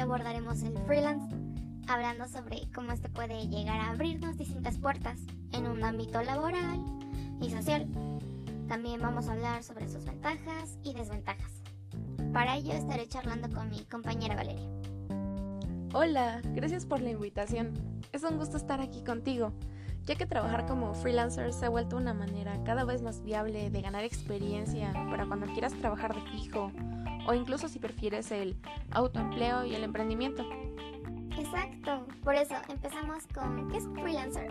abordaremos el freelance, hablando sobre cómo este puede llegar a abrirnos distintas puertas en un ámbito laboral y social. También vamos a hablar sobre sus ventajas y desventajas. Para ello estaré charlando con mi compañera Valeria. Hola, gracias por la invitación. Es un gusto estar aquí contigo, ya que trabajar como freelancer se ha vuelto una manera cada vez más viable de ganar experiencia para cuando quieras trabajar de fijo o incluso si prefieres el autoempleo y el emprendimiento. Exacto, por eso empezamos con ¿qué es un freelancer?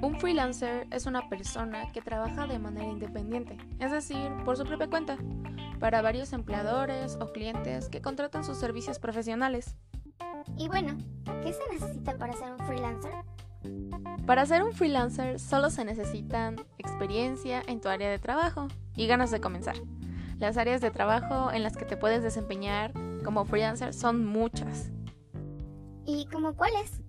Un freelancer es una persona que trabaja de manera independiente, es decir, por su propia cuenta, para varios empleadores o clientes que contratan sus servicios profesionales. Y bueno, ¿qué se necesita para ser un freelancer? Para ser un freelancer solo se necesitan experiencia en tu área de trabajo y ganas de comenzar. Las áreas de trabajo en las que te puedes desempeñar como freelancer son muchas. ¿Y como cuáles?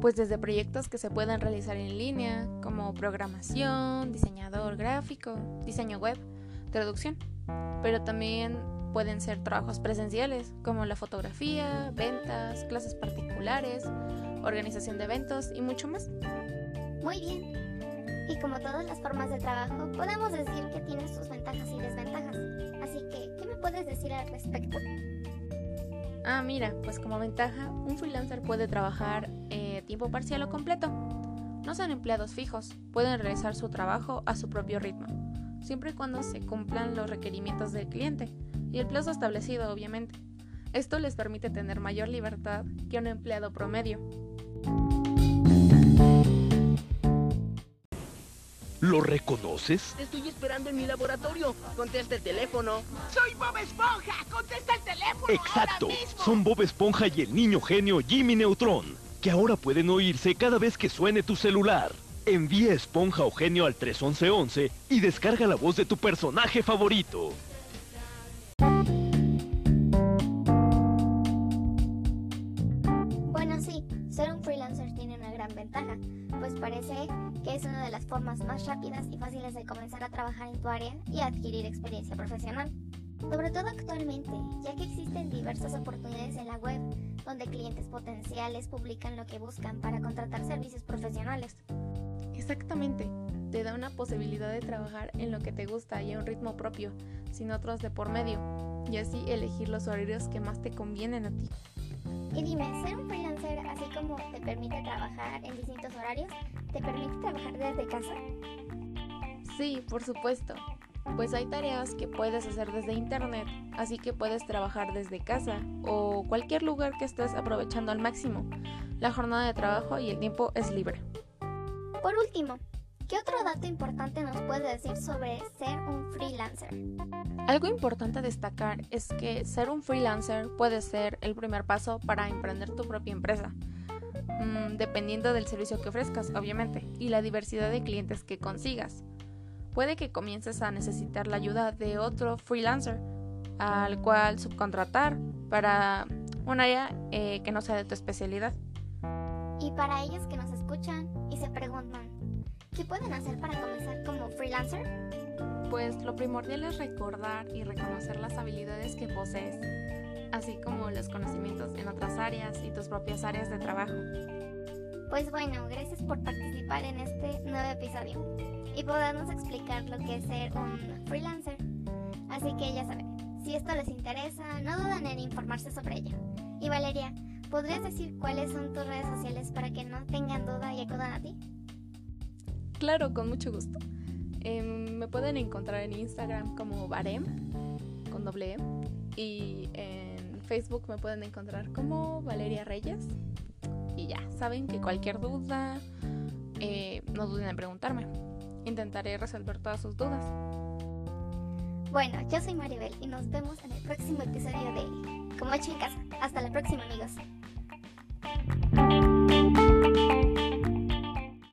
Pues desde proyectos que se pueden realizar en línea, como programación, diseñador gráfico, diseño web, traducción. Pero también pueden ser trabajos presenciales, como la fotografía, ventas, clases particulares, organización de eventos y mucho más. Muy bien. Y como todas las formas de trabajo, podemos decir que tienen sus puedes decir al respecto? Ah, mira, pues como ventaja, un freelancer puede trabajar eh, tiempo parcial o completo. No son empleados fijos, pueden realizar su trabajo a su propio ritmo, siempre y cuando se cumplan los requerimientos del cliente y el plazo establecido, obviamente. Esto les permite tener mayor libertad que un empleado promedio. ¿Lo reconoces? Te estoy esperando en mi laboratorio. Contesta el teléfono. ¡Soy Bob Esponja! ¡Contesta el teléfono! Exacto. ahora mismo! Son Bob Esponja y el niño genio Jimmy Neutron, que ahora pueden oírse cada vez que suene tu celular. Envía Esponja o Genio al 311 y descarga la voz de tu personaje favorito. Gran ventaja, pues parece que es una de las formas más rápidas y fáciles de comenzar a trabajar en tu área y adquirir experiencia profesional. Sobre todo actualmente, ya que existen diversas oportunidades en la web donde clientes potenciales publican lo que buscan para contratar servicios profesionales. Exactamente, te da una posibilidad de trabajar en lo que te gusta y a un ritmo propio, sin otros de por medio, y así elegir los horarios que más te convienen a ti. Y dime, ser un freelancer, así como te permite trabajar en distintos horarios, ¿te permite trabajar desde casa? Sí, por supuesto. Pues hay tareas que puedes hacer desde internet, así que puedes trabajar desde casa o cualquier lugar que estés aprovechando al máximo. La jornada de trabajo y el tiempo es libre. Por último, ¿qué otro dato importante nos puede decir sobre ser un freelancer? Algo importante a destacar es que ser un freelancer puede ser el primer paso para emprender tu propia empresa, mm, dependiendo del servicio que ofrezcas, obviamente, y la diversidad de clientes que consigas. Puede que comiences a necesitar la ayuda de otro freelancer, al cual subcontratar para un área eh, que no sea de tu especialidad. Y para ellos que nos escuchan y se preguntan, ¿qué pueden hacer para comenzar como freelancer? Pues lo primordial es recordar y reconocer las habilidades que posees, así como los conocimientos en otras áreas y tus propias áreas de trabajo. Pues bueno, gracias por participar en este nuevo episodio y podernos explicar lo que es ser un freelancer. Así que ya saben, si esto les interesa, no duden en informarse sobre ello. Y Valeria, ¿podrías decir cuáles son tus redes sociales para que no tengan duda y acudan a ti? Claro, con mucho gusto. Em, me pueden encontrar en Instagram como Barem, con doble M, y en Facebook me pueden encontrar como Valeria Reyes. Y ya, saben que cualquier duda, eh, no duden en preguntarme. Intentaré resolver todas sus dudas. Bueno, yo soy Maribel y nos vemos en el próximo episodio de Como hecho en casa. Hasta la próxima amigos.